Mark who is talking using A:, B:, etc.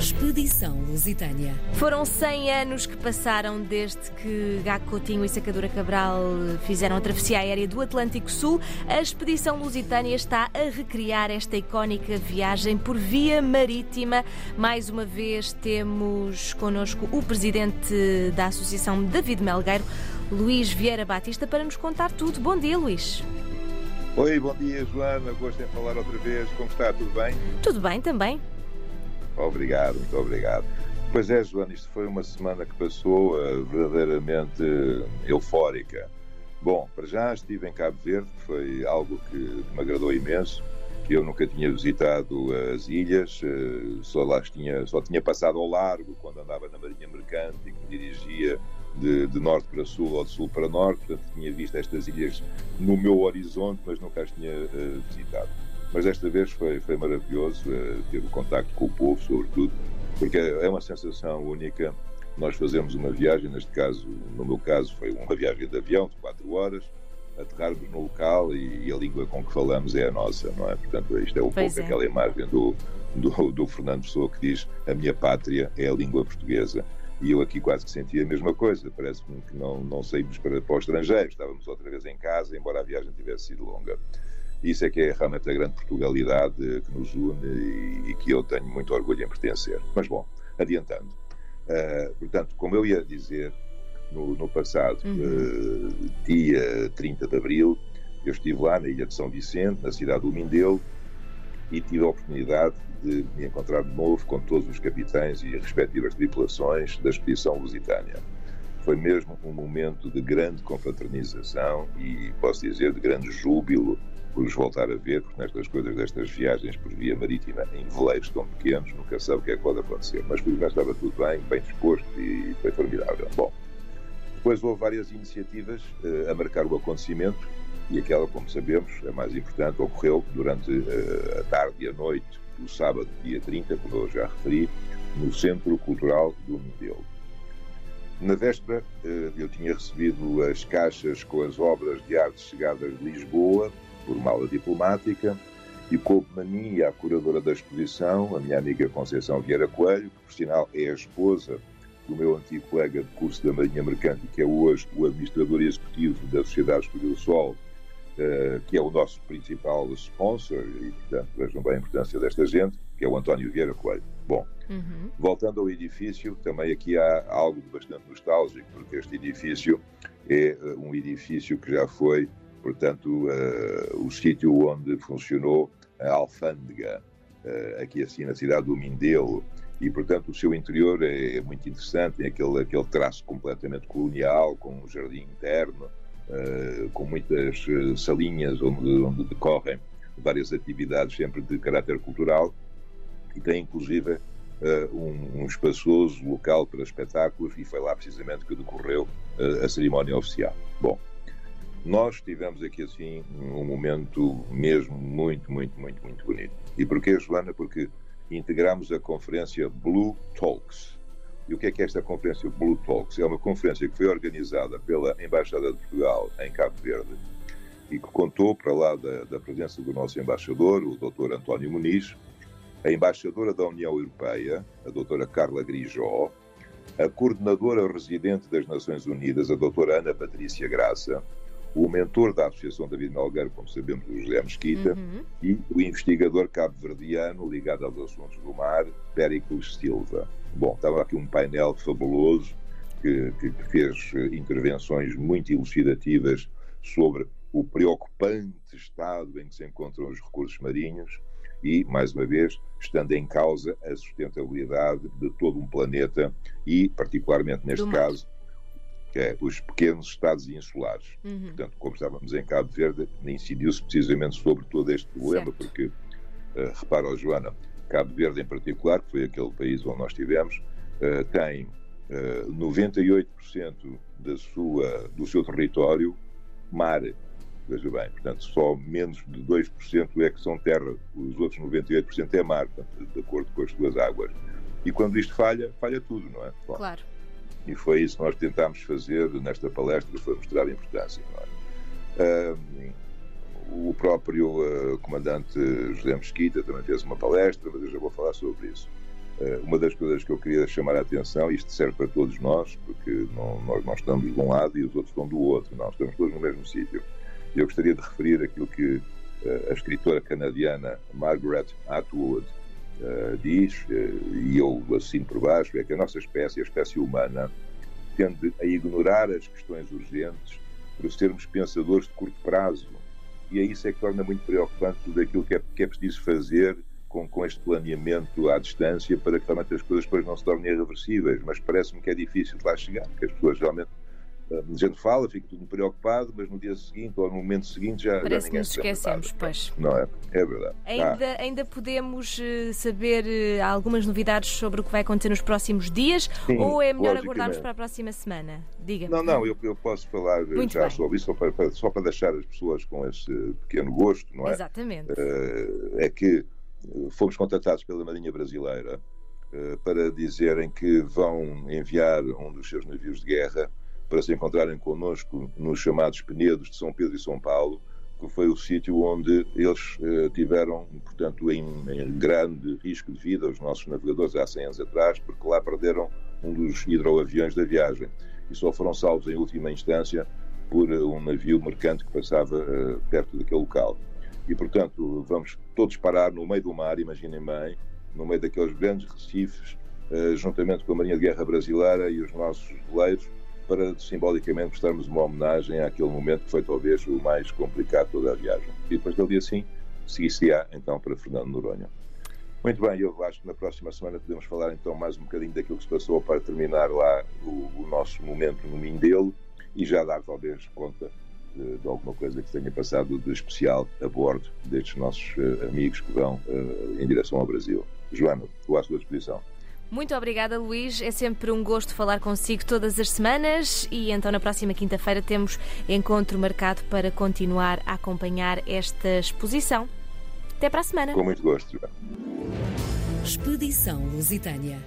A: Expedição Lusitânia.
B: Foram 100 anos que passaram desde que Gago Coutinho e Sacadura Cabral fizeram a travessia aérea do Atlântico Sul. A Expedição Lusitânia está a recriar esta icónica viagem por via marítima. Mais uma vez temos connosco o presidente da Associação David Melgueiro, Luís Vieira Batista, para nos contar tudo. Bom dia, Luís.
C: Oi, bom dia, Joana. Gosto em falar outra vez. Como está? Tudo bem?
B: Tudo bem também.
C: Obrigado, muito obrigado. Pois é, Joana, isto foi uma semana que passou uh, verdadeiramente eufórica. Bom, para já estive em Cabo Verde, que foi algo que me agradou imenso. Eu nunca tinha visitado as ilhas, uh, só lá tinha, só tinha passado ao largo quando andava na Marinha Mercante e que me dirigia de, de, norte para sul ou de sul para norte. Portanto, tinha visto estas ilhas no meu horizonte, mas nunca as tinha uh, visitado. Mas desta vez foi, foi maravilhoso uh, ter o contacto com o povo, sobretudo, porque é uma sensação única. Nós fazemos uma viagem, neste caso, no meu caso, foi uma viagem de avião de 4 horas, aterrarmos no local e, e, a língua com que falamos é a nossa, não é? Portanto, isto é um pois pouco é. aquela imagem do, do, do Fernando Pessoa que diz: A minha pátria é a língua portuguesa. E eu aqui quase que senti a mesma coisa. Parece-me que não, não saímos para, para o estrangeiro. Estávamos outra vez em casa, embora a viagem tivesse sido longa. Isso é que é realmente a grande Portugalidade que nos une e, e que eu tenho muito orgulho em pertencer. Mas bom, adiantando. Uh, portanto, como eu ia dizer, no, no passado, uhum. uh, dia 30 de abril, eu estive lá na Ilha de São Vicente, na cidade do Mindelo, e tive a oportunidade de me encontrar de novo com todos os capitães e respectivas tripulações da expedição lusitânia. Foi mesmo um momento de grande confraternização e, posso dizer, de grande júbilo por os voltar a ver, porque nestas coisas, destas viagens por via marítima em veleiros tão pequenos, nunca sabe o que é que pode acontecer. Mas felizmente estava tudo bem, bem disposto e foi formidável. Bom, depois houve várias iniciativas uh, a marcar o acontecimento e aquela, como sabemos, a mais importante, ocorreu durante uh, a tarde e a noite do sábado, dia 30, como eu já referi, no Centro Cultural do Mindelo. Na véspera, uh, eu tinha recebido as caixas com as obras de arte chegadas de Lisboa por mala diplomática e coube-me a mim e à curadora da exposição, a minha amiga Conceição Vieira Coelho, que por sinal é a esposa do meu antigo colega de curso da Marinha Mercante, que é hoje o administrador executivo da Sociedade Estúdio Sol, uh, que é o nosso principal sponsor, e portanto vejam bem a importância desta gente, que é o António Vieira Coelho. Bom, uhum. voltando ao edifício, também aqui há algo bastante nostálgico, porque este edifício é uh, um edifício que já foi portanto, uh, o sítio onde funcionou a alfândega, uh, aqui assim na cidade do Mindelo, e portanto o seu interior é, é muito interessante, tem aquele, aquele traço completamente colonial, com um jardim interno, uh, com muitas salinhas onde, onde decorrem várias atividades sempre de caráter cultural, e tem inclusive um, um, espaçoso local para espetáculos, e foi lá precisamente que decorreu a cerimónia oficial. Bom, nós tivemos aqui assim um momento mesmo muito, muito, muito, muito bonito. E porquê, Joana? Porque integramos a conferência Blue Talks. E o que é que é esta conferência Blue Talks? É uma conferência que foi organizada pela Embaixada de Portugal em Cabo Verde e que contou, para lá da, da presença do nosso embaixador, o Dr. António Muniz, a embaixadora da União Europeia, a doutora Carla Grijó, a coordenadora residente das Nações Unidas, a doutora Ana Patrícia Graça, o mentor da Associação David Melgueiro, como sabemos, o José Mesquita, uhum. e o investigador cabo-verdiano ligado aos assuntos do mar, Péricles Silva. Bom, estava aqui um painel fabuloso que, que fez eh, intervenções muito elucidativas sobre o preocupante estado em que se encontram os recursos marinhos e, mais uma vez, estando em causa a sustentabilidade de todo um planeta e, particularmente neste caso, é, os pequenos estados insulares. Uhum. Portanto, como estávamos em Cabo Verde, incidiu-se precisamente sobre todo este problema, certo. porque, uh, repara, Joana, Cabo Verde em particular, que foi aquele país onde nós estivemos, uh, tem uh, 98% da sua, do seu território mar. Veja bem, portanto, só menos de 2% é que são terra, os outros 98% é mar, portanto, de acordo com as suas águas. E quando isto falha, falha tudo, não é?
B: Bom, claro.
C: E foi isso que nós tentámos fazer nesta palestra, foi mostrar a importância. É? o próprio uh, comandante José Mesquita também fez uma palestra, mas eu já vou falar sobre isso. Uh, uma das coisas que eu queria chamar a atenção, isto serve para todos nós, porque não, nós não estamos de um lado e os outros estão do outro, não, estamos todos no mesmo sítio. Eu gostaria de referir aquilo que uh, a escritora canadiana Margaret Atwood diz, e eu assino por baixo, é que a nossa espécie, a espécie humana, tende a ignorar as questões urgentes para sermos pensadores de curto prazo e é isso é que torna muito preocupante tudo aquilo que é, que é preciso fazer com, com este planeamento à distância para que realmente as coisas depois não se tornem irreversíveis. Mas parece-me que é difícil lá chegar, porque as pessoas realmente a gente fala, fica tudo preocupado, mas no dia seguinte ou no momento seguinte já.
B: Parece
C: já
B: que nos esquecemos, pois.
C: Não é? É verdade.
B: Ainda, ah. ainda podemos eh, saber eh, algumas novidades sobre o que vai acontecer nos próximos dias Sim, ou é melhor aguardarmos para a próxima semana? Diga.
C: Não, não, eu, eu posso falar Muito já bem. sobre isso, só para, só para deixar as pessoas com esse pequeno gosto, não é?
B: Exatamente.
C: é que fomos contatados pela Marinha Brasileira para dizerem que vão enviar um dos seus navios de guerra para se encontrarem connosco nos chamados Penedos de São Pedro e São Paulo, que foi o sítio onde eles eh, tiveram, portanto, em, em, grande risco de vida, os nossos navegadores há 100 anos atrás, porque lá perderam um dos hidroaviões da viagem e só foram salvos em última instância por uh, um navio mercante que passava uh, perto daquele local. E, portanto, vamos todos parar no meio do mar, imaginem bem, no meio daqueles grandes recifes, juntamente com a Marinha de Guerra Brasileira e os nossos veleiros, para simbolicamente prestarmos uma homenagem àquele momento que foi talvez o mais complicado de toda a viagem. E depois dali assim, seguir-se-á então para Fernando Noronha. Muito bem, eu acho que na próxima semana podemos falar então mais um bocadinho daquilo que se passou para terminar lá o, o nosso momento no Mindelo e já dar talvez conta de, de, alguma coisa que tenha passado de especial a bordo destes nossos uh, amigos que vão uh, em direção ao Brasil. Joana, estou à sua disposição.
B: Muito obrigada, Luís. É sempre um gosto falar consigo todas as semanas e então na próxima quinta-feira temos encontro marcado para continuar a acompanhar esta exposição. Até para a semana.
C: Com muito gosto.
A: Expedição Lusitânia.